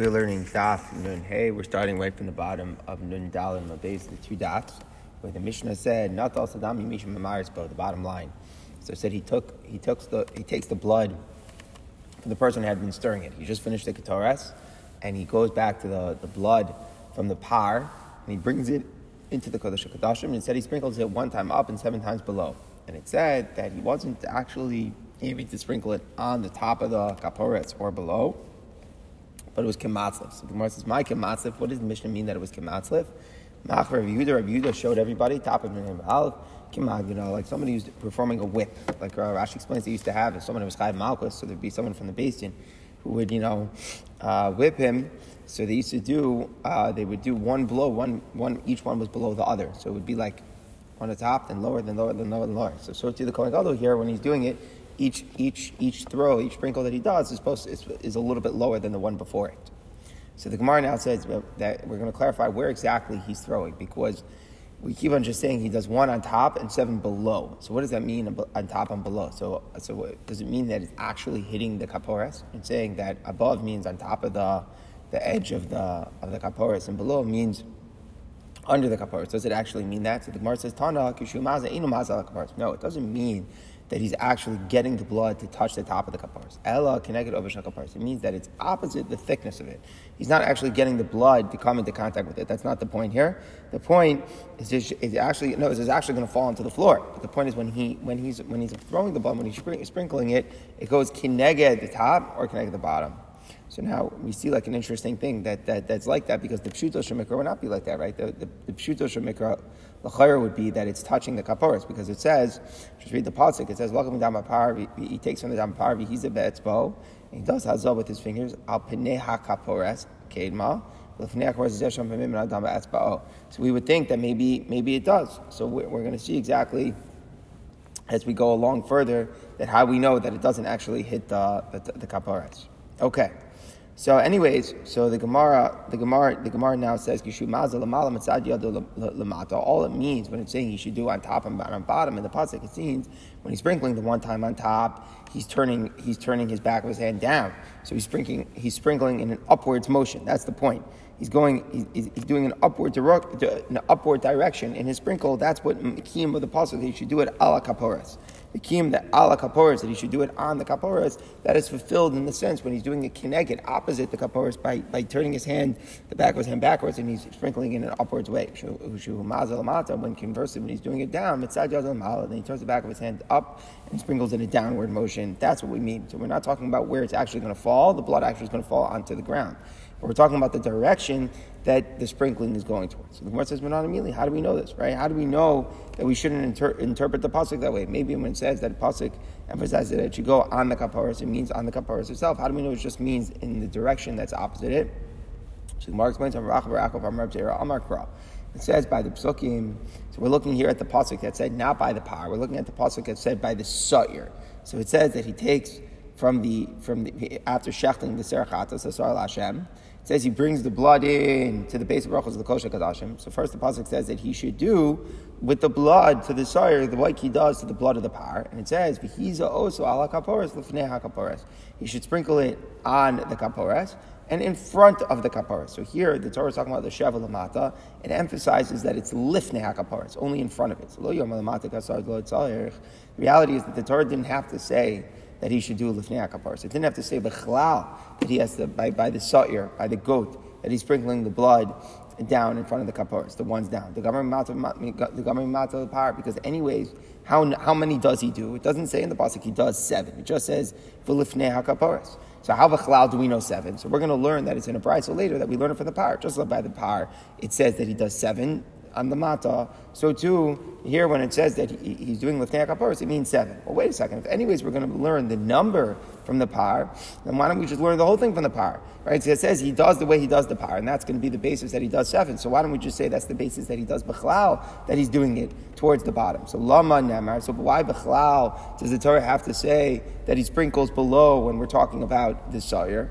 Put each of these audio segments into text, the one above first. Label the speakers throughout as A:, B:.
A: We're learning Daf Nun Hey. We're starting right from the bottom of Nun Dal and Mabez, the two dots, where the Mishnah said, "Not al Sadami Mishim Mamarisbo," the bottom line. So it said he took he took the he takes the blood from the person who had been stirring it. He just finished the ketores, and he goes back to the, the blood from the par, and he brings it into the Kodesh Kodashim, and said he sprinkles it one time up and seven times below. And it said that he wasn't actually able to sprinkle it on the top of the kapores or below, but it was kematzlif. So the Gemara says, "My kematzlif." What does the Mishnah mean that it was kematzlif? Mach Rav Yehuda, Rav Yehuda showed everybody top of. Kimag, you know, like somebody who's performing a whip, like uh, Rashi explains, they used to have if someone was Chayv Malchus, so there'd be someone from the beis din who would, you know, uh, whip him. So they used to do, uh, they would do one blow, one, one, each one was below the other. So it would be like on the top, then lower, then lower, then lower, then lower. So so to the Kohen Gadol here, when he's doing it, each each each throw, each sprinkle that he does is supposed to, is, is a little bit lower than the one before it. So the Gemara now says that we're going to clarify where exactly he's throwing because we keep on just saying he does one on top and seven below. So what does that mean on top and below? So so what, does it mean that it's actually hitting the kapores and saying that above means on top of the the edge of the of the kapores and below means under the kaparis. Does it actually mean that? So the Gemara says, Tana, kaparis. No, it doesn't mean that he's actually getting the blood to touch the top of the kaparis. Ella connected over kaparis. It means that it's opposite the thickness of it. He's not actually getting the blood to come into contact with it. That's not the point here. The point is, just, is actually no, it's actually going to fall onto the floor. But the point is when he when he's when he's throwing the blood, when he's sprinkling it, it goes kineged at the top or kineged at the bottom. So now we see like an interesting thing that, that that's like that because the pshuto shemikra would not be like that, right? The, the, the pshuto shemikra, the would be that it's touching the kaporas because it says, just read the pasuk, it says, "Welcome down par." He takes from the dam par, he's a betzbo, and he does hazal with his fingers. Al peneha kaporas kedma. So we would think that maybe maybe it does. So we're, we're going to see exactly as we go along further that how we know that it doesn't actually hit the the, the. Okay. So, anyways, so the Gemara, the Gemara, the Gemara now says All it means when it's saying he should do on top and on bottom in the pasuk, it means when he's sprinkling the one time on top, he's turning he's turning his back of his hand down. So he's sprinkling he's sprinkling in an upwards motion. That's the point. He's going he's, he's doing an upward an upward direction in his sprinkle. That's what Mekim of the pasuk. He should do it ala kaporas the kiyum that ala kaporas, that he should do it on the kaporas, that is fulfilled in the sense when he's doing a kineged opposite the kaporas by, by turning his hand, the back of his hand backwards, and he's sprinkling in an upwards way. When conversely, when he's doing it down, then he turns the back of his hand up and sprinkles in a downward motion. That's what we mean. So we're not talking about where it's actually going to fall. The blood actually is going to fall onto the ground. But we're talking about the direction that the sprinkling is going towards. The Gemara says, immediately. How do we know this, right? How do we know that we shouldn't inter- interpret the pasuk that way? Maybe when it says that pasuk emphasizes that it should go on the kaparas, it means on the kaparas itself. How do we know it just means in the direction that's opposite it? So the Gemara explains, it says by the psukim. So we're looking here at the pasuk that said not by the par. We're looking at the pasuk that said by the sa'ir. So it says that he takes from the from the after shechting the serachatas asar Hashem it says he brings the blood in to the base of brachos of the Kodesh Kodashim. So first the pasuk says that he should do with the blood to the sire the like he does to the blood of the par, and it says v'hiza also ala kaporas kaporas. He should sprinkle it on the kaporas and in front of the kaporas. So here the Torah is talking about the sheva lamata. It emphasizes that it's lifnei kaporas, only in front of it. So lo yom The reality is that the Torah didn't have to say that he should do lifnei kaparas. It didn't have to say b'chlal that he has to by, by the sa'ir, by the goat, that he's sprinkling the blood down in front of the kaparas, the ones down. The government the government of the par, because anyways, how, how many does he do? It doesn't say in the pasuk he does seven. It just says v'lifnei hakaparas. So how b'chlal do we know seven? So we're going to learn that it's in a brisa later that we learn it from the par. Just like by the par, it says that he does seven on the mata. So too, here when it says that he, he's doing lifnei kaparos, it means seven. Well, wait a second. If anyways we're going to learn the number from the par, then why don't we just learn the whole thing from the par? Right? So it says he does the way he does the par, and that's going to be the basis that he does seven. So why don't we just say that's the basis that he does b'chlal, that he's doing it towards the bottom? So lama nemar. So why b'chlal does the Torah have to say that he sprinkles below when we're talking about the sa'ir?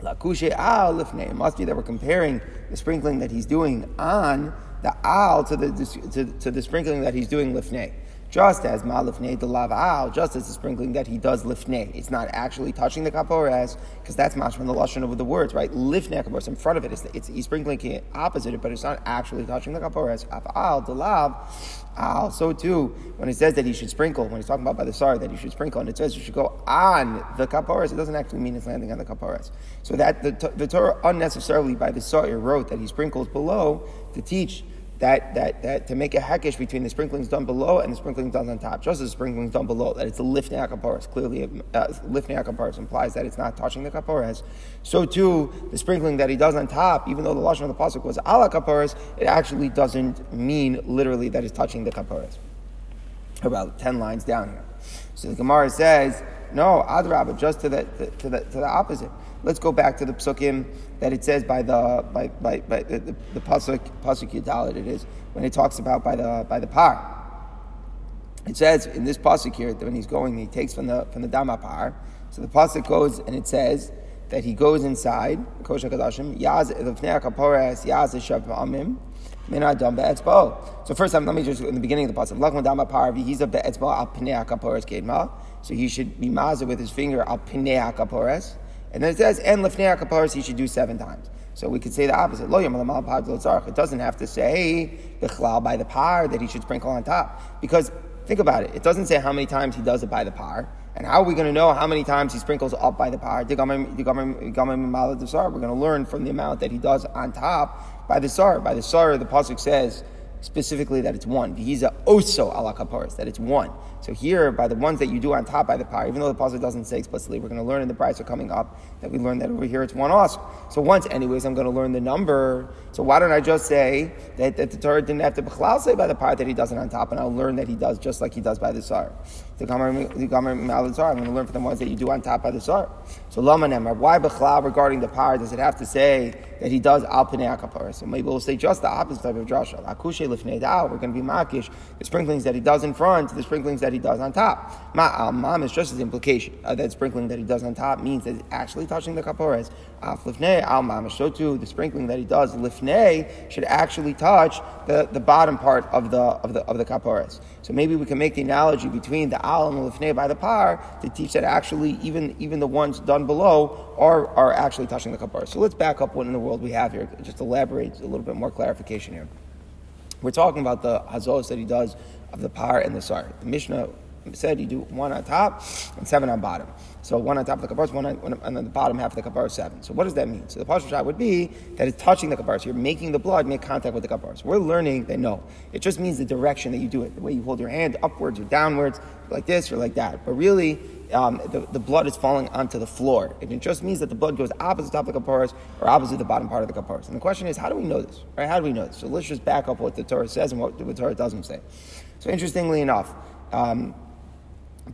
A: Lakushe al lifnei. It must be that we're comparing the sprinkling that he's doing on the al to the to, to the sprinkling that he's doing lifnei. just as ma lifnei de al, just as the sprinkling that he does lifnei. It's not actually touching the kaporas, because that's from the lashon of the words, right? Lifnei kaporas, in front of it, it's, it's he's sprinkling it opposite it, but it's not actually touching the kaporas. Al de lav, al. So too, when it says that he should sprinkle, when he's talking about by the sar that he should sprinkle, and it says you should go on the kaporas, it doesn't actually mean it's landing on the kaporas. So that the, the Torah unnecessarily by the sar wrote that he sprinkles below to teach that, that, that to make a hackish between the sprinklings done below and the sprinklings done on top, just as the sprinklings done below, that it's a lifnei akaparas. Clearly, uh, lifnei implies that it's not touching the kaparas. So too, the sprinkling that he does on top, even though the lashon of the pasuk was ala kaparas, it actually doesn't mean literally that it's touching the kaparas. About ten lines down here. So the Gemara says, no, adrabah, just to the, to the, to the opposite. Let's go back to the psukim that it says by the by, by, by the, the, the pasuk pasuk yudalit it is when it talks about by the by the par. It says in this pasuk here that when he's going, he takes from the from the dama par. So the pasuk goes and it says that he goes inside. So first time, let me just in the beginning of the pasuk. So he should be mazah with his finger al kaporas. And then it says, and lifnei kaparas he should do seven times. So we could say the opposite. Lo It doesn't have to say the by the par that he should sprinkle on top. Because think about it. It doesn't say how many times he does it by the par. And how are we going to know how many times he sprinkles up by the par? We're going to learn from the amount that he does on top by the sar. By the sar, the pasuk says specifically that it's one. He's a oso ala kaparas, that it's one. So here, by the ones that you do on top by the par, even though the pasuk doesn't say explicitly, we're going to learn in the brisa are coming up that we learned that over here it's one also. So once, anyways, I'm going to learn the number. So why don't I just say that, that the Torah didn't have to b'chlal say by the part that he does it on top, and I'll learn that he does just like he does by the sar. The Gomer Malazar, I'm going to learn from the ones that you do on top by the sar. So Lamanem, why b'chlal regarding the par does it have to say that he does al pnei So maybe we'll say just the opposite type of drasha. Akushe lifnei We're going to be makish the sprinklings that he does in front, the sprinklings that he does on top. Ma'al mam is just his implication. Uh, that sprinkling that he does on top means that it's actually touching the kapores. Af lifnei al mam so too the sprinkling that he does lifnei should actually touch the, the bottom part of the of the of the kapores. So maybe we can make the analogy between the al and the lifnei by the par to teach that actually even even the ones done below are are actually touching the kapores. So let's back up what in the world we have here. Just elaborate a little bit more clarification here. We're talking about the hazos that he does of the par and the sar. The Mishnah said you do one on top and seven on bottom. So one on top of the kapar, one on, one on the bottom half of the kapar, seven. So what does that mean? So the partial shot would be that it's touching the kapar. So you're making the blood make contact with the kapar. So we're learning that no, it just means the direction that you do it, the way you hold your hand upwards or downwards, like this or like that. But really, um, the, the, blood is falling onto the floor. And it just means that the blood goes opposite top of the kaparas or opposite the bottom part of the kaparas. And the question is, how do we know this? Right? How do we know this? So let's just back up what the Torah says and what the Torah doesn't say. So interestingly enough, um,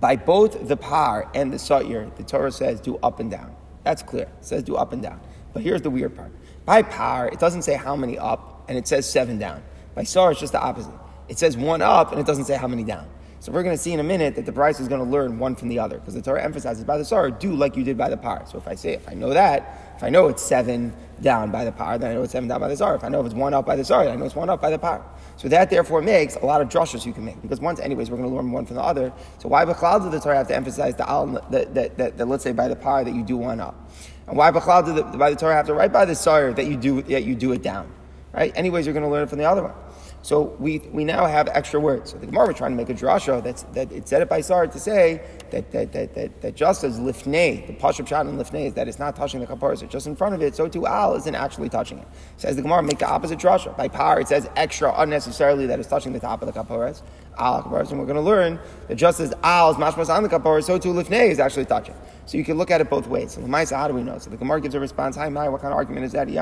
A: by both the par and the sa'ir, the Torah says do up and down. That's clear. It says do up and down. But here's the weird part. By par, it doesn't say how many up, and it says seven down. By sar, it's just the opposite. It says one up, and it doesn't say how many down. So we're going to see in a minute that the brisa is going to learn one from the other because the Torah emphasizes by the Sar, do like you did by the par. So if I say, if I know that, if I know it's seven down by the par, then I know it's seven down by the Sar. If I know if it's one up by the then I know it's one up by the par. So that therefore makes a lot of drushes you can make because once, anyways, we're going to learn one from the other. So why Bechal did the Torah have to emphasize the al, that, that, that, let's say by the par that you do one up? And why Bechal did the, by the Torah have to write by the Sar that you do, that you do it down? Right? Anyways, you're going to learn it from the other one. So we, we now have extra words. So the Gemara was trying to make a drasha that's, that it said it by Sar to say that, that, that, that, that just as lifnei, the pashup shot in lifnei is that it's not touching the kaparas, it's just in front of it, so too al isn't actually touching it. Says the Gemara, make the opposite drasha. By par, it says extra unnecessarily that it's touching the top of the kaparas, al kaparas, and we're going to learn that just as al is mashmas on the kaparas, so too lifnei is actually touching. So you can look at it both ways. So Lamaisa, how do we know? So the Gemara gives a response. Hi, Mai, what kind of argument is that? If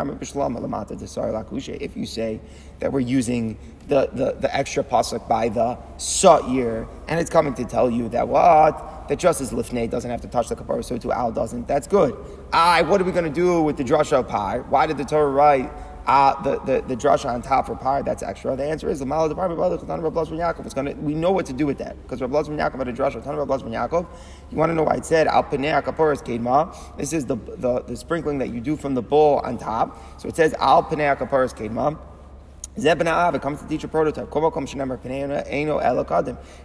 A: you say that we're using the, the, the extra pasuk by the sa'ir, and it's coming to tell you that what? That just as lifnei doesn't have to touch the kapara, so too al doesn't. That's good. I, what are we going to do with the drasha pie? Why did the Torah write uh, the, the, the drasha on top for par, that's extra. The answer is the Mala department brother, Yaakov. It's gonna, we know what to do with that. Because Rabbi Yaakov had a drasha, Tan Rabbi Yaakov. You want to know why it said, Al Panea Kaporas Kedma. This is the, the, the sprinkling that you do from the bowl on top. So it says, Al Panea Kaporas Kedma. Zebna it comes to teach a prototype.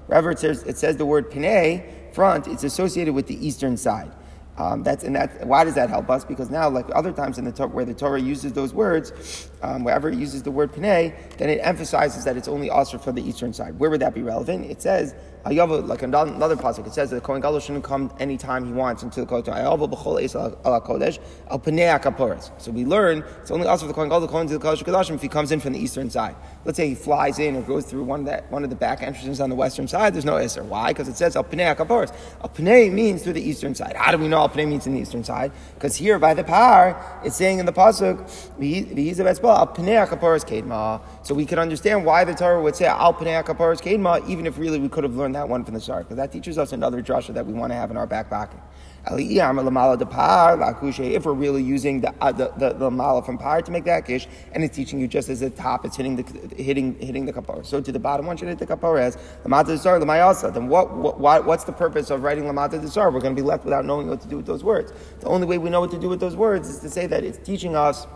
A: Wherever it says, it says the word Pinei, front, it's associated with the eastern side. Um, that's and that. Why does that help us? Because now, like other times in the Torah, where the Torah uses those words, um, wherever it uses the word "pnei," then it emphasizes that it's only usher for the eastern side. Where would that be relevant? It says Ayava, like another pasuk, it says that the Kohen Gadol shouldn't come anytime he wants into the Kohen. Ayava b'chol es al kodesh al pnei So we learn it's only also for the Kohen Gadol to come into the Kodesh Kodashim if he comes in from the eastern side. Let's say he flies in or goes through one of that one of the back entrances on the western side. There's no iser. Why? Because it says al pnei akaporos. Al pnei means through the eastern side. How do we know al pnei means in the eastern side? Because here by the par, it's saying in the pasuk al pnei akaporos kedma. So we can understand why the Torah would say al pnei akaporos kedma, even if really we could have learned that one from the start, because that teaches us another drasha that we want to have in our back pocket. If we're really using the, uh, the, the, the mala from par to make that kish, and it's teaching you just as the top, it's hitting the hitting hitting the kapara. So to the bottom one should hit the kapara as lamata desar lamayasa. Then what, what what's the purpose of writing lamata desar? We're going to be left without knowing what to do with those words. The only way we know what to do with those words is to say that it's teaching us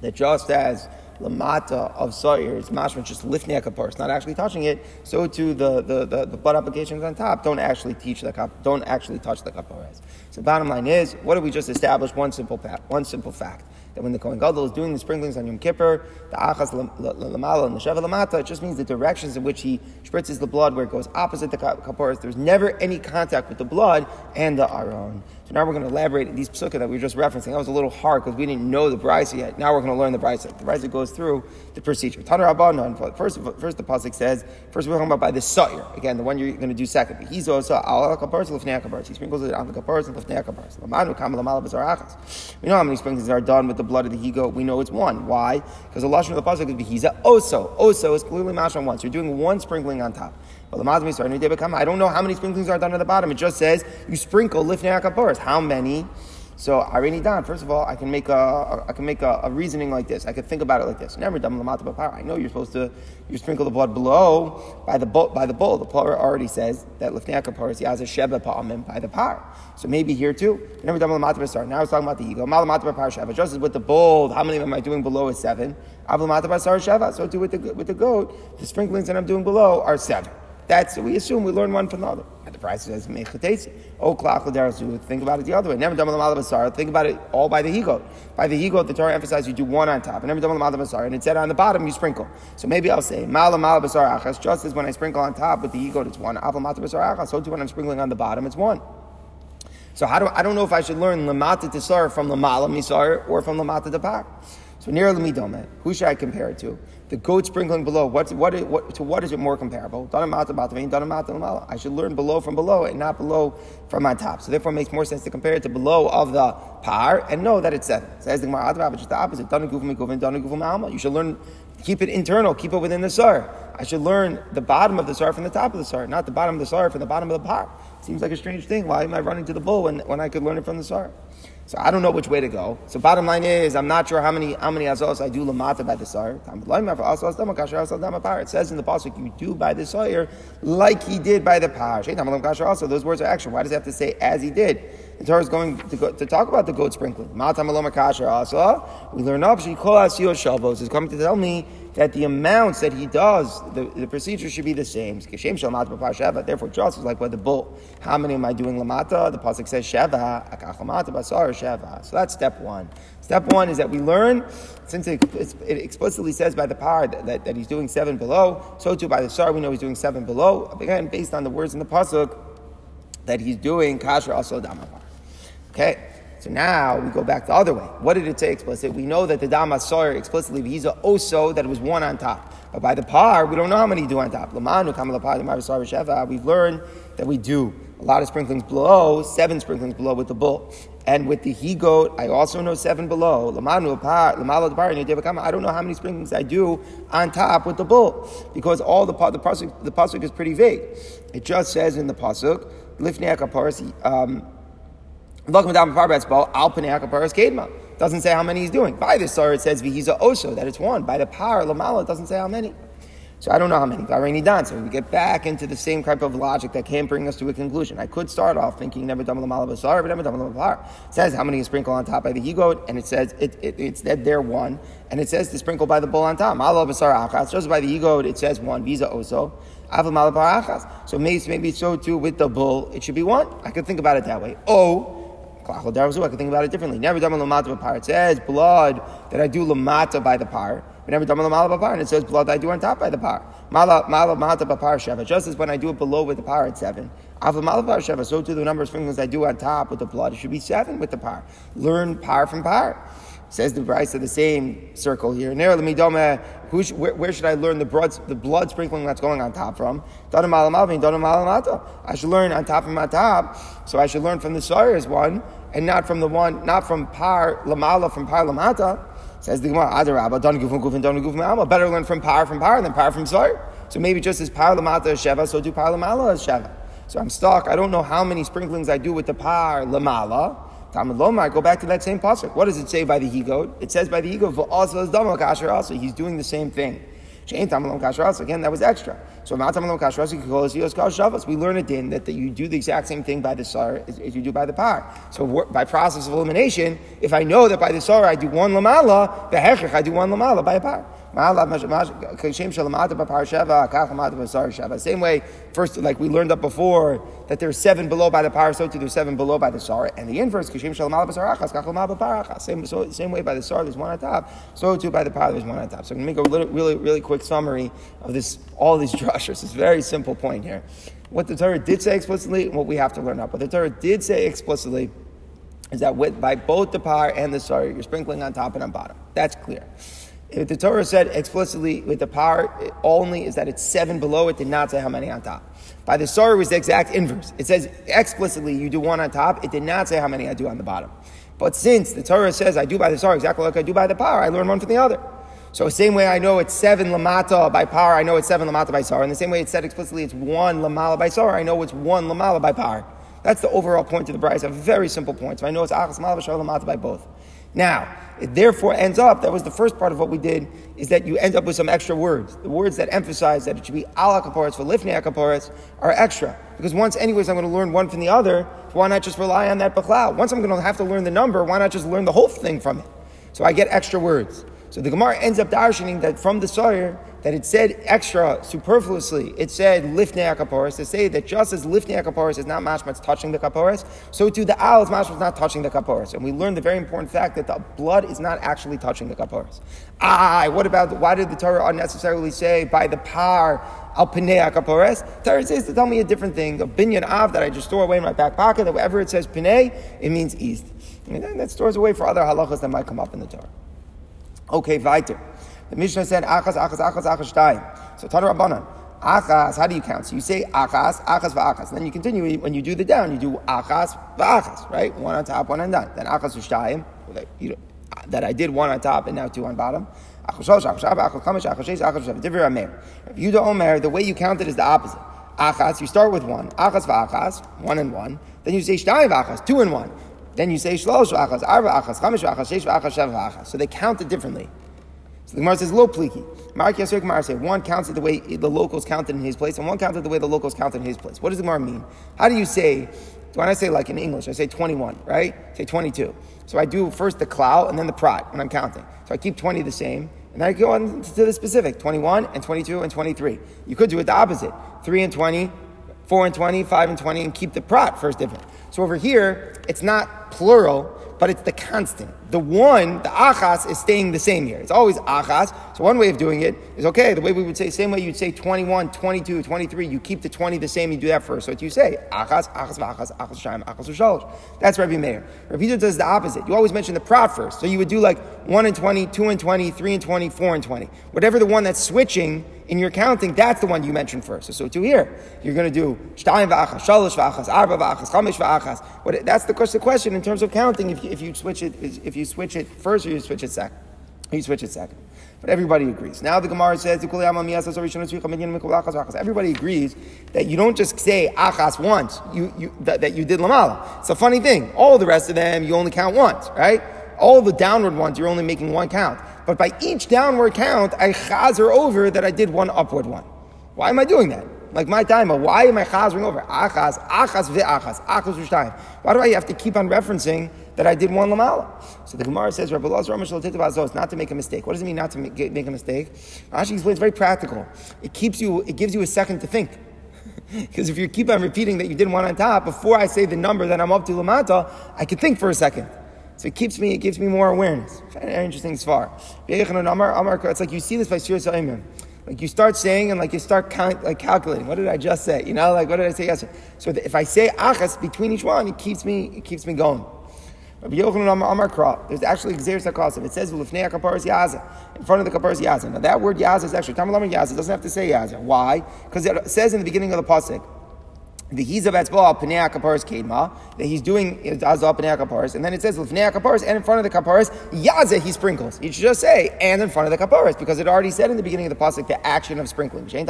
A: that just as lamata of Sa'ir, it's mashman just lifting a kapor, it's not actually touching it. So too the, the, the, the butt applications on top don't actually teach the kap, don't actually touch the kapores. So bottom line is, what did we just establish? One simple fact, one simple fact. That when the Kohen Gadol is doing the sprinklings on Yom Kippur, the achas lamala and the sheva lamata, it just means the directions in which he spritzes the blood where it goes opposite the kaporas. There's never any contact with the blood and the aron. So now we're going to elaborate these psukkah that we were just referencing. That was a little hard because we didn't know the brisa yet. Now we're going to learn the brisa. The brisa goes through the procedure. Tanar. First, first the pasuk says. First we're talking about by the sa'ir. Again, the one you're going to do second. He sprinkles it on the kaparas and We know how many sprinklings are done with the blood of the he goat. We know it's one. Why? Because the lashon of the pasuk is behiza oso. Oso is clearly mash on once. You're doing one sprinkling on top. I don't know how many sprinklings are done at the bottom. It just says you sprinkle lifnei akaporas. How many? So already done. First of all, I can make a I can make a, a, reasoning like this. I could think about it like this. Never. I know you're supposed to you sprinkle the blood below by the bull by the bull. The Torah already says that lifnei akaporas has a sheba pa'amim by the par. So maybe here too. Never. Now it's talking about the ego. Malamata par sheva. Just as with the bull, how many am I doing below is seven. Avlamata sheva. So too with the with the goat, the sprinklings that I'm doing below are seven. That's we assume we learn one from the other. And the brisa says mechatesi. Oh, klach Think about it the other way. Never done the Think about it all by the higot. By the higot, the Torah emphasized you do one on top. And never done the and it said on the bottom you sprinkle. So maybe I'll say mala mala basar achas. Just as when I sprinkle on top with the higot, it's one. Aval mata basar achas. So too when I'm sprinkling on the bottom, it's one. So how do I don't know if I should learn lamata tisar from lamala misar or from lamata depar. So near lemidome, who should I compare it to? The goat sprinkling below. What, what, what, to what is it more comparable? I should learn below from below and not below from on top. So therefore, it makes more sense to compare it to below of the par and know that it's seven. Says the Gemara, just the opposite. You should learn, keep it internal, keep it within the sar. I should learn the bottom of the sar from the top of the sar, not the bottom of the sar from the bottom of the par. Seems like a strange thing. Why am I running to the bull when, when I could learn it from the sar? So I don't know which way to go. So bottom line is, I'm not sure how many how many azos I do lamata by the sire. It says in the pasuk, you do by the sire like he did by the par. Also, those words are action. Why does it have to say as he did? The Torah is going to, go, to talk about the goat sprinkling. We learn up. She is coming to tell me that the amounts that he does, the, the procedure should be the same. Therefore, just is like what the bull. How many am I doing lamata? The pasuk says sheva, basar sheva. So that's step one. Step one is that we learn, since it, it explicitly says by the par that, that, that, he's doing seven below, so too by the sar we know he's doing seven below. Again, based on the words in the pasuk that he's doing kasher also damapar. Okay. So now we go back the other way. What did it say explicit? We know that the Damas explicitly, he's a oso, that it was one on top. But by the par, we don't know how many do on top. We've learned that we do a lot of sprinklings below, seven sprinklings below with the bull. And with the he goat, I also know seven below. I don't know how many sprinklings I do on top with the bull. Because all the the pasuk, the pasuk is pretty vague. It just says in the pasuk, lifnei um, doesn't say how many he's doing. By the sar, it says vihiza oso, that it's one. By the par, lamala, it doesn't say how many. So I don't know how many. Already done. So we get back into the same type of logic that can't bring us to a conclusion. I could start off thinking never done basar, but never done It says how many you sprinkle on top by the he goat, and it says it, it, it's that there one, and it says to sprinkle by the bull on top. Malav basar achas. Just by the he goat, it says one. Visa oso. So maybe, maybe so too with the bull, it should be one. I could think about it that way. Oh, I could think about it differently. Never done lamata par. It says blood that I do lamata by the par. But never done lamata par, and it says blood that I do on top by the par. Mala mata par sheva. Just as when I do it below with the par, it's seven. Ava mala par sheva. So too the number of sprinklings I do on top with the blood, it should be seven with the par. Learn par from par. Says the Brisa of the same circle here. Where, where should I learn the blood, the blood sprinkling that's going on top from? I should learn on top from on top. So I should learn from the Sa'ir's one and not from the one, not from par lamala from par lamata. Says the Gemara, Adarabba, don't gufin gufin, don't gufin alma. Better learn from par from par than par from Sa'ir. So maybe just as par lamata is sheva, so do par lamala as sheva. So I'm stuck. I don't know how many sprinklings I do with the par lamala. Talmud Lomar, go back to that same pasuk. What does it say by the he goat? It says by the he goat, also. He's doing the same thing. Again, that was extra. So we learn a din that, that you do the exact same thing by the sar as, as you do by the par. So by process of elimination, if I know that by the sar I do one lamala, the hechech I do one lamala by a par. Same way, first, like we learned up before, that there's seven below by the par, so too there's seven below by the sar. And the inverse, same, so, same way by the sar, there's one on top. So too by the par, there's one on top. So I'm going to make a little, really, really quick summary of this, all these drashas. It's a very simple point here. What the Torah did say explicitly, and what we have to learn up. What the Torah did say explicitly is that with, by both the par and the sar, you're sprinkling on top and on bottom. That's clear. If the Torah said explicitly with the par only is that it's seven below, it did not say how many on top. By the Sorah, it was the exact inverse. It says explicitly you do one on top, it did not say how many I do on the bottom. But since the Torah says I do by the Sorah exactly like I do by the par, I learn one from the other. So same way I know it's seven lamata by par, I know it's seven lamata by sar. And the same way it said explicitly it's one lamala by sar, I know it's one lamala by par. That's the overall point of the Brisa, a very simple point. So I know it's achas malava lamata by both. Now, it therefore ends up, that was the first part of what we did, is that you end up with some extra words. The words that emphasize that it should be ala kaporis for lifnei kaporis are extra. Because once, anyways, I'm going to learn one from the other, why not just rely on that bachlal? Once I'm going to have to learn the number, why not just learn the whole thing from it? So I get extra words. So the Gemara ends up darshaning that from the Sa'ir, that it said extra superfluously, it said lifnei kaporis to say that just as lifnei kaporis is not mashmat's touching the kaporis, so too the owl is mashmat's not touching the kaporis. And we learned the very important fact that the blood is not actually touching the kaporis. Ah, what about, why did the Torah unnecessarily say by the par al pinei kaporis? Torah says to tell me a different thing. A binyan av that I just store away in my back pocket, that wherever it says pinei, it means east. And that stores away for other halachas that might come up in the Torah. Okay, weiter. The Mishnah said, achas, achas, achas, achas, shtayim. So, Tana Rabbanan. Achas, how do you count? So you say achas, achas, v'achas. And then you continue, when you do the down, you do achas, v'achas, right? One on top, one on down. Then achas, shtayim, that I did one on top and now two on bottom. If you don't Omer, the way you count it is the opposite. Achas, you start with one. Achas v'achas, one and one. Then you say shtayim v'achas, two and one. Then you say shlosh v'achas, arba achas, chamish v'achas, sheish v'achas, shav v'achas. So they count it differently. So the Gemara says lo pliki. Mark Yasir Gemara say one counts it the way the locals counted in his place, and one counted the way the locals counted in his place. What does the Gemara mean? How do you say? When I say like in English, I say 21, right? say 22. So I do first the cloud and then the prat when I'm counting. So I keep 20 the same, and then I go on to the specific 21 and 22 and 23. You could do it the opposite 3 and 20, 4 and 20, 5 and 20, and keep the prat first different. So over here, it's not plural, but it's the constant. The one, the achas, is staying the same here. It's always achas. So one way of doing it is okay, the way we would say, same way you'd say 21, 22, 23, you keep the 20 the same, you do that first. So what you say, achas, achas, achas, achas, shayim, achas, shalosh. That's Rabbi Meir. Rabbi Yehuda does the opposite. You always mention the prat first. So you would do like 1 and 20, 2 and 20, 3 and 20, 4 and 20. Whatever the one that's switching in your counting, that's the one you mentioned first. So, so to here, you're going to do shtayim v'achas, shalosh v'achas, arba v'achas, chamish v'achas. But that's the question in terms of counting. If you, if you switch it, if you switch it first or you switch it second, you switch it second. But everybody agrees. Now the Gemara says, everybody agrees that you don't just say achas once, you, you, that, that you did lamala. It's a funny thing. All the rest of them, you only count once, right? All the downward ones, you're only making one count. But by each downward count, I chazer over that I did one upward one. Why am I doing that? Like my timer, why am I chazering over? Achas, achas ve'achas, achas v'shtayim. Why do I have to keep on referencing that I did one lamala? So the Gemara says, Rabbi Lazar not to make a mistake. What does it mean not to make, make a mistake? Rashi explains very practical. It keeps you, it gives you a second to think. Because if you keep on repeating that you did one on top, before I say the number that I'm up to lamata, I can think for a second. So it keeps me, it gives me more awareness. Interesting far. It's like you see this by Sir Sa'imim. Like you start saying and like you start count, like calculating. What did I just say? You know, like what did I say yesterday? So if I say achas between each one, it keeps me, it keeps me going. There's actually gezeiras hakasuv. It says Lufnei Kaparas Yaza in front of the Kaparas Yaza. Now that word Yaza is actually Tamalam Yaza. Doesn't have to say Yaza. Why? Because it says in the beginning of the pasuk the a Etzbal Pnei Kaparis Kedma, that he's doing Azal Pnei Kaparis, and then it says Pnei Kaparis, and in front of the Kaparis, Yaza he sprinkles. You should just say, and in front of the Kaparis, because it already said in the beginning of the Pasuk the action of sprinkling. It's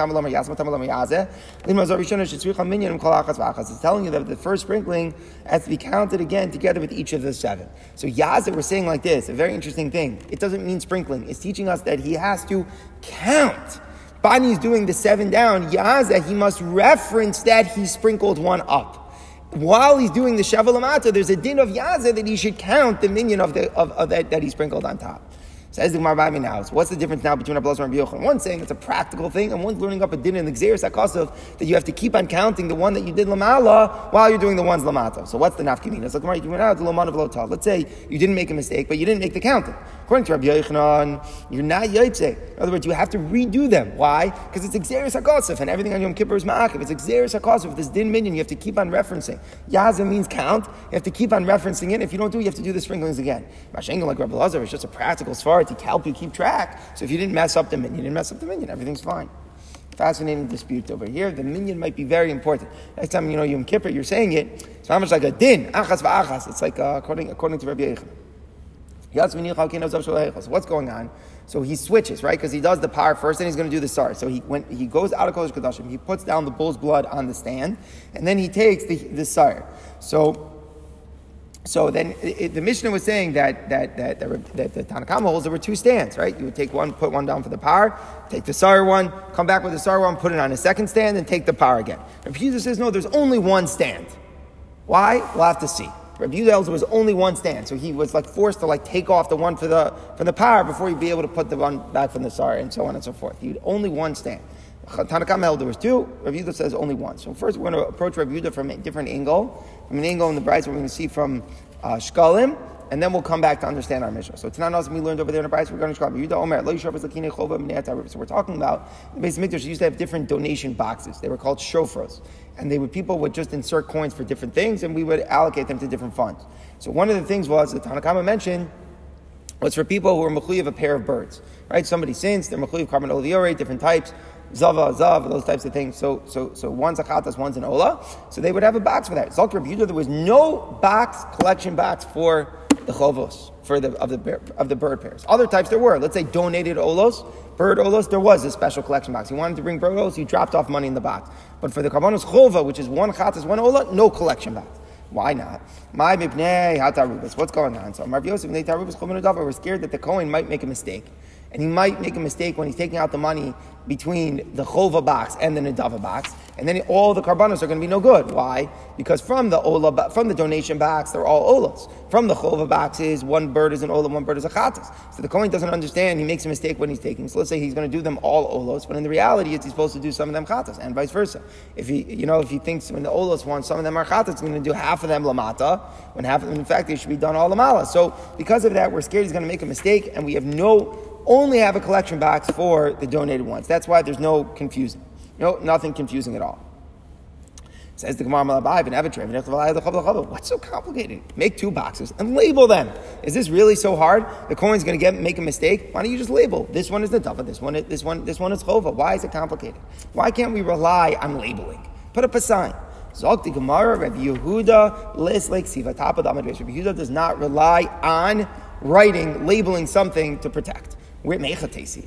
A: telling you that the first sprinkling has to be counted again together with each of the seven. So Yaza, we're saying like this, a very interesting thing. It doesn't mean sprinkling, it's teaching us that he has to count Bani is doing the seven down, Yaza, he must reference that he sprinkled one up. While he's doing the Shavalamata, there's a din of Yaza that he should count the minion of, the, of, of that, that he sprinkled on top. Says the Gemara now. So what's the difference now between Abelazar and Yochanan? One's saying it's a practical thing, and one's learning up a din in the gezeiras hakasuv that you have to keep on counting the one that you did Lamala while you're doing the ones Lamata. So what's the nafkamina? So Gemara, you went out to Laman of Lotal. Let's say you didn't make a mistake, but you didn't make the counting. According to Rabbi Yochanan, you're not Yaitse. In other words, you have to redo them. Why? Because it's gezeiras hakasuv, and everything on Yom Kippur is Ma'akiv. It's gezeiras hakasuv, this din minion, you have to keep on referencing. Yaza means count. You have to keep on referencing it. If you don't do it, you have to do the sprinklings again. Mashengal, like Rabbi Lazar, is just a practical svara to help you keep track. So if you didn't mess up the minion, you didn't mess up the minion, everything's fine. Fascinating dispute over here. The minion might be very important. Next time you know Yom Kippur, you're saying it. It's not much like a din, achas va'achas. It's like uh, according according to Rabbi Yechon. What's going on? So he switches, right? Because he does the par first, and he's going to do the sar. So he when he goes out of Kodesh Kodashim, he puts down the bull's blood on the stand, and then he takes the, the sar. So so then it, the Mishnah was saying that that that, that, that the Tanakama holds there were two stands, right? You would take one, put one down for the par, take the sar one, come back with the sar one, put it on a second stand, and take the par again. Rabbi Yehuda says no, there's only one stand. Why? We'll have to see. Rabbi Yehuda was only one stand, so he was like forced to like take off the one for the for the par before he'd be able to put the one back from the sar, and so on and so forth. He had only one stand. Tanakam held there was two. Rabbi Yehuda says only one. So first we're going to approach Rabbi Yehuda from a different angle. From an angle in the Brisa we're going to see from uh, Shkalim, and then we'll come back to understand our Mishnah. So Tanan we learned over there in the Brisa regarding. Yehuda Omer, Lo Yishav Lakina Chova So we're talking about the Beis Mikdash used to have different donation boxes. They were called shofros, and they would people would just insert coins for different things, and we would allocate them to different funds. So one of the things was that Tanakama mentioned was for people who were of a pair of birds. Right? Somebody sins, they're mechuyev korban oliviore, different types. Zava, Zav, those types of things. So, so, so one's a one's an ola. So they would have a box for that. Zalkir Yehuda, there was no box, collection box for the chovos, for the, of, the, of the bird pairs. Other types there were. Let's say donated olos, bird olos, there was a special collection box. He wanted to bring bird olos, you dropped off money in the box. But for the karbanos chova, which is one chatas, one ola, no collection box. Why not? My mipnei hatarubas. What's going on? So Marv Yosef We're scared that the Cohen might make a mistake. And he might make a mistake when he's taking out the money between the chova box and the nedava box, and then all the karbanos are going to be no good. Why? Because from the ola, from the donation box, they're all olas. From the chova boxes, one bird is an ola, one bird is a chatas. So the kohen doesn't understand. He makes a mistake when he's taking. So let's say he's going to do them all olos, but in the reality, it's he's supposed to do some of them chatas, and vice versa. If he, you know, if he thinks when the olos want some of them are chatas, he's going to do half of them lamata, when half of them, in fact, they should be done all lamala. So because of that, we're scared he's going to make a mistake, and we have no only have a collection box for the donated ones. That's why there's no confusing. No, nothing confusing at all. Says the Gemara What's so complicated? Make two boxes and label them. Is this really so hard? The coin's going to get make a mistake. Why don't you just label? This one is the dava. This one, this one, this one is chova. Why is it complicated? Why can't we rely on labeling? Put up a sign. Zok the Gemara, Rabbi Yehuda, list like siva top of the Rabbi Yehuda does not rely on writing, labeling something to protect. We're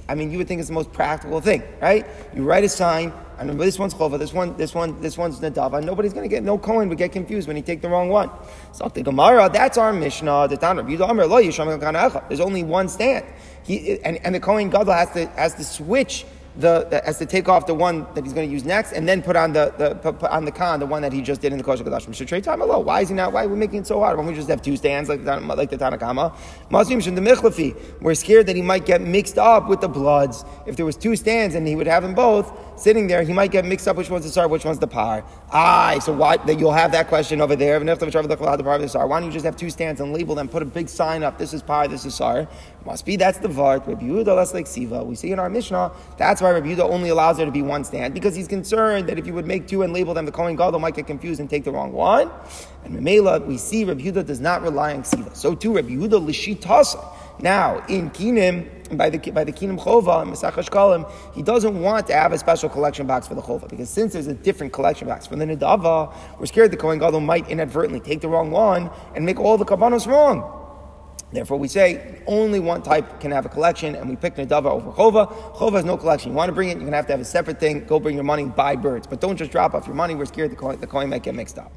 A: I mean, you would think it's the most practical thing, right? You write a sign, and this one's chova, this one, this one, this one's nadava. Nobody's going to get no Cohen would get confused when you take the wrong one. So the Gemara, that's our Mishnah. The Tanra, There's only one stand. He, and, and the Cohen Gadol has to has to switch the, the, has to take off the one that he's going to use next, and then put on the, the put, on the con the one that he just did in the Kodesh Kodashim. Should trade time alone. Why is he not? Why are we making it so hard? Why don't we just have two stands like the like the Tanakama? Muslims in the michlafi. We're scared that he might get mixed up with the bloods. If there was two stands and he would have them both sitting there, he might get mixed up which one's the sar, which one's the par. Aye, so why that you'll have that question over there. Why don't you just have two stands and label them? Put a big sign up. This is par. This is sar. Must be that's the vart. Rabbi Yehuda less like siva. We see in our Mishnah that's why Rabbi Yehuda only allows there to be one stand because he's concerned that if you would make two and label them, the Kohen Gadol might get confused and take the wrong one. And Memela, we see Rabbi Yehuda does not rely on siva. So too Rabbi Yehuda lishitasa. Now in Kinim by the by the Kinim Chova and Mesach Kalim, he doesn't want to have a special collection box for the Chova because since there's a different collection box for the Nidava, we're scared the Kohen Gadol might inadvertently take the wrong one and make all the Karbanos wrong. Therefore, we say only one type can have a collection, and we pick Nadava over Chova. Chova has no collection. You want to bring it, you're going to have to have a separate thing. Go bring your money, buy birds. But don't just drop off your money. We're scared the coin, the coin might get mixed up.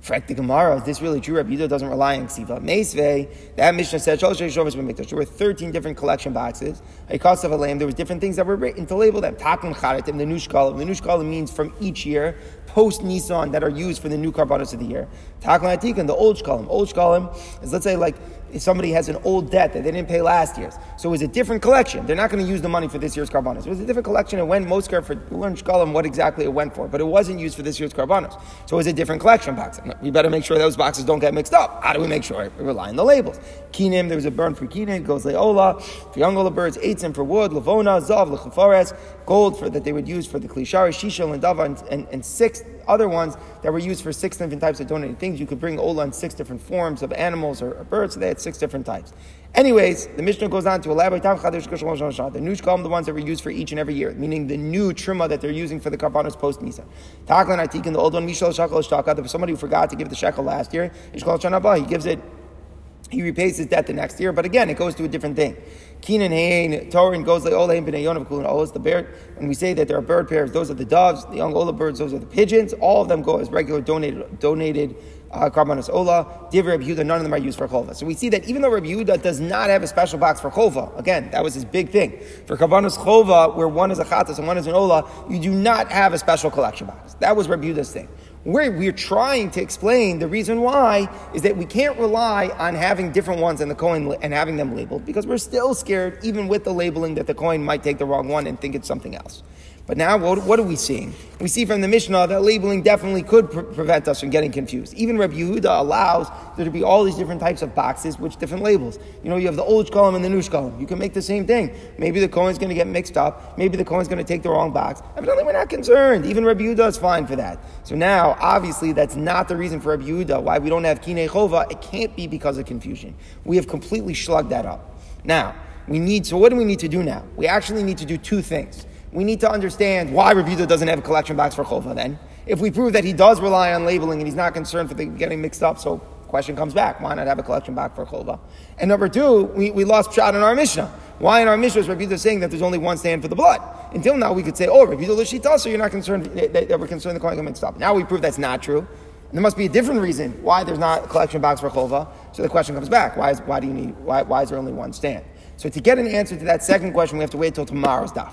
A: Fret the Gemara, is this really true? Rabbi Yehuda doesn't rely on Ksiva. Meisve, that Mishnah said, there were 13 different collection boxes. Cost of a lamb, there was different things that were written to label them. Takun Charatim, the new Nushkalim. The new Nushkalim means from each year, post Nisan, that are used for the new karbanos of the year. Takun Atikan, the old Shkalim. Old Shkalim is, let's say, like, if somebody has an old debt that they didn't pay last year's. So it was a different collection. They're not going to use the money for this year's karbanos. It was a different collection. It went most care for learned Shkalim what exactly it went for, but it wasn't used for this year's karbanos. So it was a different collection box. We better make sure those boxes don't get mixed up. How do we make sure? We rely on the labels. Kinim, there was a burn for kinim, goes leola, for young ola birds, eitzim for wood, lavona, zav, lechafares, gold for that they would use for the klishari, shishel, and dava, and, and, and six other ones that were used for six different types of donated things. You could bring ola in six different forms of animals or, or birds, so they had six different types. Anyways, the Mishnah goes on to elaborate the new shkalim, the ones that were used for each and every year, meaning the new truma that they're using for the karbanos post Nisa. Taklan Atik, the old one, Mishal Shakal Shtaka, there was somebody who forgot to give the shekel last year, he gives it he repays his debt the next year, but again, it goes to a different thing. Keenan Hain, Torin goes like Olaim B'nai Yonav Kulin Olas, the bird, and we say that there are bird pairs, those are the doves, the young Ola birds, those are the pigeons, all of them go as regular donated donated uh, Ola, Div Reb Yehuda, none of them are used for Chova. So we see that even though Reb Yehuda does not have a special box for Chova, again, that was his big thing. For Karbanos Chova, where one is a Chatas and one is an Ola, you do not have a special collection box. That was Reb Yehuda's thing. We're, we're trying to explain the reason why is that we can't rely on having different ones in the coin and having them labeled because we're still scared, even with the labeling, that the coin might take the wrong one and think it's something else. But now, what, what, are we seeing? We see from the Mishnah that labeling definitely could pre- prevent us from getting confused. Even Rabbi Yehuda allows there to be all these different types of boxes with different labels. You know, you have the old column and the new column. You can make the same thing. Maybe the coin's going to get mixed up. Maybe the coin's going to take the wrong box. Evidently, we're not concerned. Even Rabbi Yehuda is fine for that. So now, obviously, that's not the reason for Rabbi Yehuda why we don't have Kinei Chova. It can't be because of confusion. We have completely slugged that up. Now, we need, so what do we need to do now? We actually need to do two things we need to understand why Rebuta doesn't have a collection box for Chova then. If we prove that he does rely on labeling and he's not concerned for the getting mixed up, so question comes back, why not have a collection box for Chova? And number two, we, we lost shot in our Mishnah. Why in our Mishnah is Rebuta saying that there's only one stand for the blood? Until now we could say, oh, Rebuta Lashita, so you're not concerned that, that we're concerned the coin get mixed up. Now we prove that's not true. And there must be a different reason why there's not a collection box for Chova. So the question comes back, why, is, why do you need, why, why is there only one stand? So to get an answer to that second question, we have to wait until tomorrow's daf.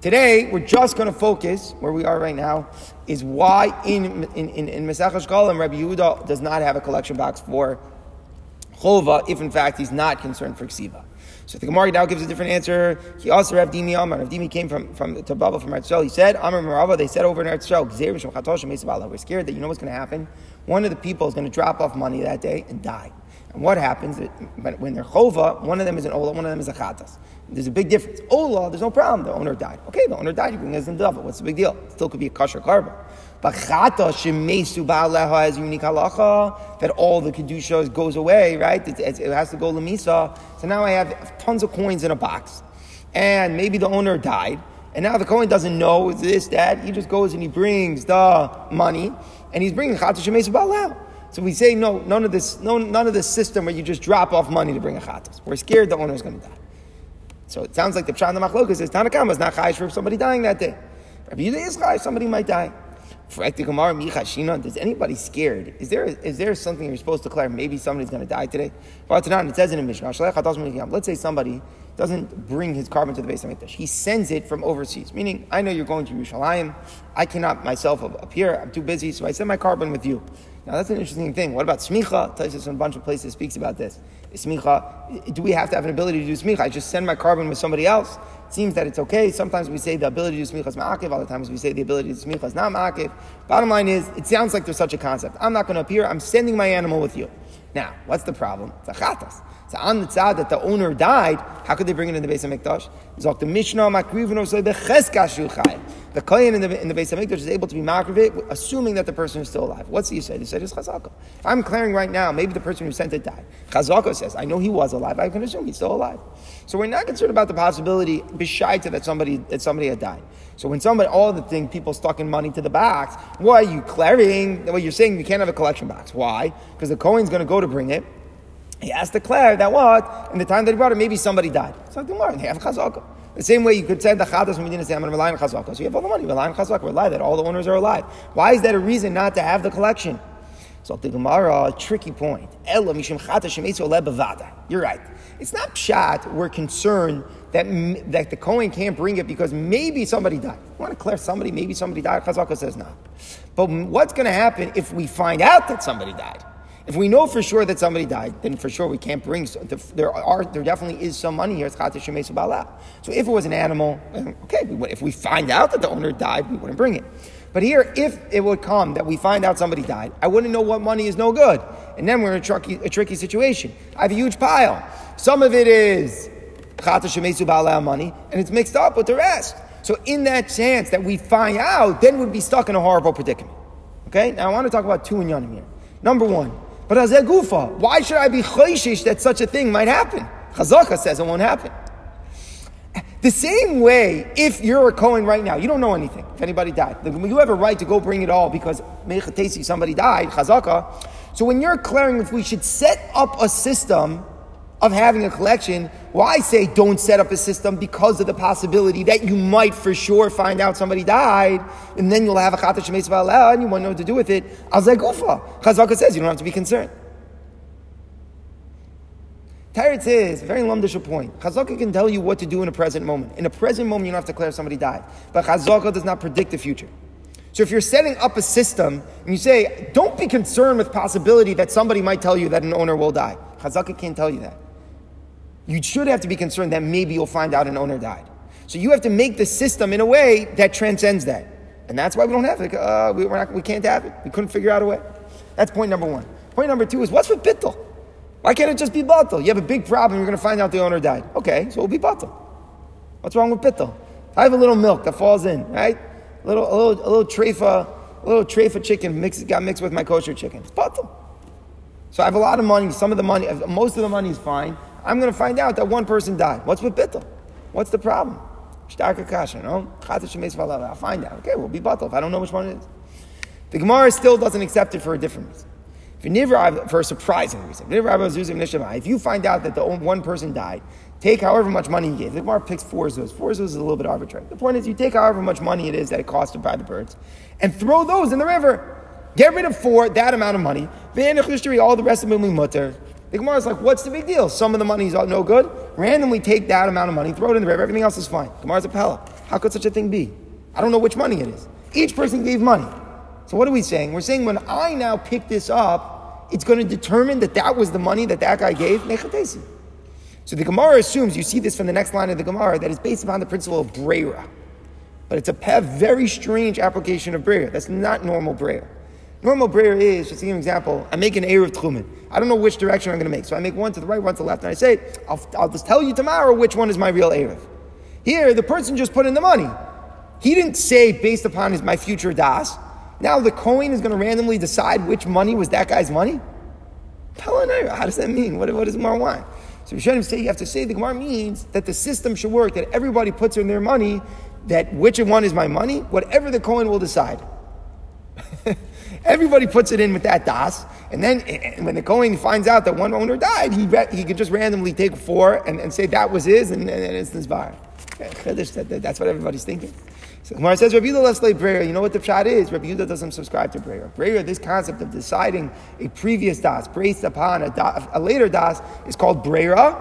A: Today, we're just going to focus where we are right now is why in in in, in Shkalim, Rabbi Yehuda does not have a collection box for Chova if in fact he's not concerned for Ksiva. So the Gemara now gives a different answer. He also Rav Dimi Amar. Rav Dimi came from from to Baba from Eretz He said, Amar Marava. They said over in Eretz We're scared that you know what's going to happen. One of the people is going to drop off money that day and die. And what happens when they're chova? One of them is an ola, one of them is a chatas. There's a big difference. Oh, Ola, there's no problem. The owner died. Okay, the owner died. You bring this in double. What's the big deal? It still could be a kosher korban. But chata shemesu ba'aleha has unique halacha that all the kedusha goes away, right? It, it, it has to go lemisa. So now I have tons of coins in a box, and maybe the owner died, and now the coin doesn't know this, that. He just goes and he brings the money, and he's bringing chata shemesu ba'aleha. So we say no, none of this, no, none of this system where you just drop off money to bring a chatas. We're scared the owner is going to die. So it sounds like the Pshat the Machlokas is Tanakama is not chayish for somebody dying that day. Rabbi Yehuda is chayish, somebody might die. Does anybody scared? Is there, is there something you're supposed to declare? Maybe somebody's going to die today? It says in a Mishnah, let's say somebody doesn't bring his korban to the Beis HaMikdash. He sends it from overseas, meaning, I know you're going to Yerushalayim. I cannot myself appear. I'm too busy, so I send my korban with you. Now, that's an interesting thing. What about smicha? Taisus in a bunch of places speaks about this. Smicha, do we have to have an ability to do smicha? I just send my korban with somebody else. It seems that it's okay. Sometimes we say the ability to do smicha is ma'akiv. Other times we say the ability to do smicha is not ma'akiv. Bottom line is, it sounds like there's such a concept. I'm not going to appear. I'm sending my animal with you. Now, what's the problem? It's a chatas. So on the tzad that the owner died, how could they bring it in the Beis HaMikdash? the Mishnah The kohen in the, in the Beis HaMikdash is able to be makriv assuming that the person is still alive. What's he said? He said it's chazaka. If I'm declaring right now, maybe the person who sent it died. Chazaka says, I know he was alive. I can assume he's still alive. So we're not concerned about the possibility bishaita that somebody that somebody had died. So when somebody, all the thing, people stuck in money to the box, why are you declaring? What you're saying, you can't have a collection box. Why? Because the Kohen's going to go to bring it. He has to declare that what? In the time that he brought it, maybe somebody died. So the Gemara, have chazaka. The same way you could send the chadas from Medina say, I'm going to rely on chazaka. So you have all the money, rely on chazaka, rely that all the owners are alive. Why is that a reason not to have the collection? So the Gemara, a tricky point. You're right. It's not pshat. We're concerned that, that the Kohen can't bring it because maybe somebody died. You want to declare somebody, maybe somebody died? Chazaka says no. But what's going to happen if we find out that somebody died? If we know for sure that somebody died, then for sure we can't bring. There are there definitely is some money here. So if it was an animal, okay. If we find out that the owner died, we wouldn't bring it. But here, if it would come that we find out somebody died, I wouldn't know what money is no good, and then we're in a tricky, a tricky situation. I have a huge pile. Some of it is money, and it's mixed up with the rest. So in that chance that we find out, then we'd be stuck in a horrible predicament. Okay. Now I want to talk about two inyanim here. Number one. But Hazeh Gufa, why should I be choishish that such a thing might happen? Chazaka says it won't happen. The same way, if you're a Kohen right now, you don't know anything. If anybody died, you have a right to go bring it all because Mechatesi, somebody died, Chazaka. So when you're declaring if we should set up a system of having a collection, why say don't set up a system because of the possibility that you might for sure find out somebody died, and then you'll have a chata shemes and you won't know what to do with it. Azagufa. Chazaka says you don't have to be concerned. Teretz is very lumdish point. Chazaka can tell you what to do in a present moment. In a present moment, you don't have to declare somebody died. But Chazaka does not predict the future. So if you're setting up a system and you say, don't be concerned with possibility that somebody might tell you that an owner will die. Chazaka can't tell you that you should have to be concerned that maybe you'll find out an owner died. So you have to make the system in a way that transcends that. And that's why we don't have it. Uh, we, not, we can't have it. We couldn't figure out a way. That's point number one. Point number two is what's with bittel? Why can't it just be batal? You have a big problem, you're going to find out the owner died. Okay, so it'll be batal. What's wrong with bittel? I have a little milk that falls in, right? A little, a little, a little treifa, a little treifa chicken mixed, got mixed with my kosher chicken. It's batal. So I have a lot of money. Some of the money, most of the money is fine. I'm going to find out that one person died. What's with bittel? What's the problem? No? I'll find out. Okay, we'll be batal if I don't know which one it is. The Gemara still doesn't accept it for a different reason. For a surprising reason. If you find out that the one person died, take however much money you gave. The Gemara picks four zuz. Four zuz is a little bit arbitrary. The point is, you take however much money it is that it costs to buy the birds, and throw those in the river. Get rid of four, that amount of money. All the rest of them be mutter. The Gemara is like, what's the big deal? Some of the money is no good. Randomly take that amount of money, throw it in the river, everything else is fine. Gemara's a pella. How could such a thing be? I don't know which money it is. Each person gave money. So what are we saying? We're saying when I now pick this up, it's going to determine that that was the money that that guy gave. So the Gemara assumes, you see this from the next line of the Gemara, that it's based upon the principle of Brera. But it's a very strange application of Brera. That's not normal Brera. Normal brera is, just to give an example, I make an Eruv Techumin. I don't know which direction I'm going to make. So I make one to the right, one to the left, and I say, I'll, I'll just tell you tomorrow which one is my real Eruv. Here, the person just put in the money. He didn't say based upon his my future das. Now the Kohen is going to randomly decide which money was that guy's money? How does that mean? What, what does Gemara want? So we shouldn't say you have to say the Gemara means that the system should work, that everybody puts in their money, that which one is my money, whatever the Kohen will decide. Everybody puts it in with that das, And then and when the Kohen finds out that one owner died, he, he could just randomly take four and, and say that was his, and, and, and it's bar. That's what everybody's thinking. So Gemara says, Rabbi Yehuda let's lay brera. You know what the pshat is? Rabbi Yehuda doesn't subscribe to brera. Brera, this concept of deciding a previous das based upon a, das, a later das, is called brera,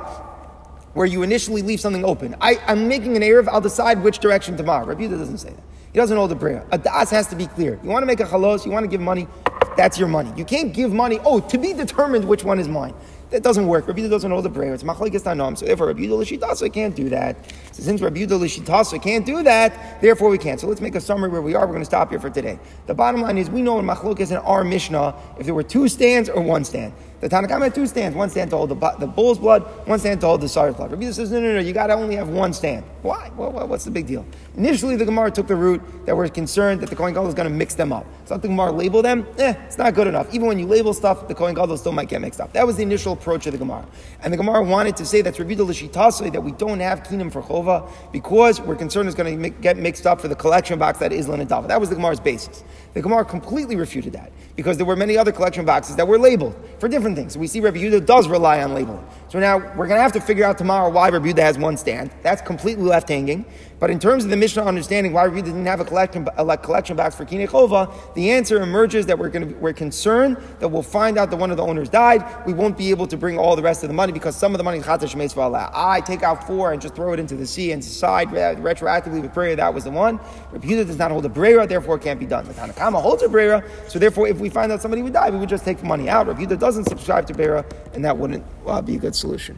A: where you initially leave something open. I, am making an Eruv, I'll decide which direction tomorrow. Rabbi Yehuda doesn't say that. He doesn't hold the brera. A das has to be clear. You want to make a halos, you want to give money, that's your money. You can't give money, oh, to be determined which one is mine. That doesn't work. Rabbi doesn't hold the brera. It's machlekes tanom. So therefore, Rabbi Yehuda l'shitasa can't do that. So since Rabbi Yehuda l'shitasa can't do that, therefore we can't. So let's make a summary where we are. We're going to stop here for today. The bottom line is we know in machlekes in our Mishnah if there were two stands or one stand. The Tanna Kamma had two stands. One stand to hold the, the bull's blood, one stand to hold the sa'ir's blood. Rabbi says, no, no, no, you got to only have one stand. Why? Well, what's the big deal? Initially, the Gemara took the route that we're concerned that the Kohen Gadol is going to mix them up. So let the Gemara labeled them. Eh, it's not good enough. Even when you label stuff, the Kohen Gadol still might get mixed up. That was the initial approach of the Gemara. And the Gemara wanted to say that's Rabbi L'Shitasoi, that we don't have Kinam for Chova because we're concerned it's going to get mixed up for the collection box that is Lin That was the Gemara's basis. The Gemara completely refuted that because there were many other collection boxes that were labeled for different things. So we see Rabbi Yehuda does rely on labeling. So now we're going to have to figure out tomorrow why Rabbi Yehuda has one stand. That's completely left hanging. But in terms of the Mishnah understanding why Yehuda didn't have a collection, a collection box for Kinechova, the answer emerges that we're, going to, we're concerned that we'll find out that one of the owners died. We won't be able to bring all the rest of the money because some of the money is Chatash Meisvalah. I take out four and just throw it into the sea and decide retroactively with brera that was the one. Yehuda does not hold a brera, therefore it can't be done. The Tanna Kamma holds a brera, so therefore if we find out somebody would die, we would just take the money out. Yehuda doesn't subscribe to brera, and that wouldn't well, be a good solution.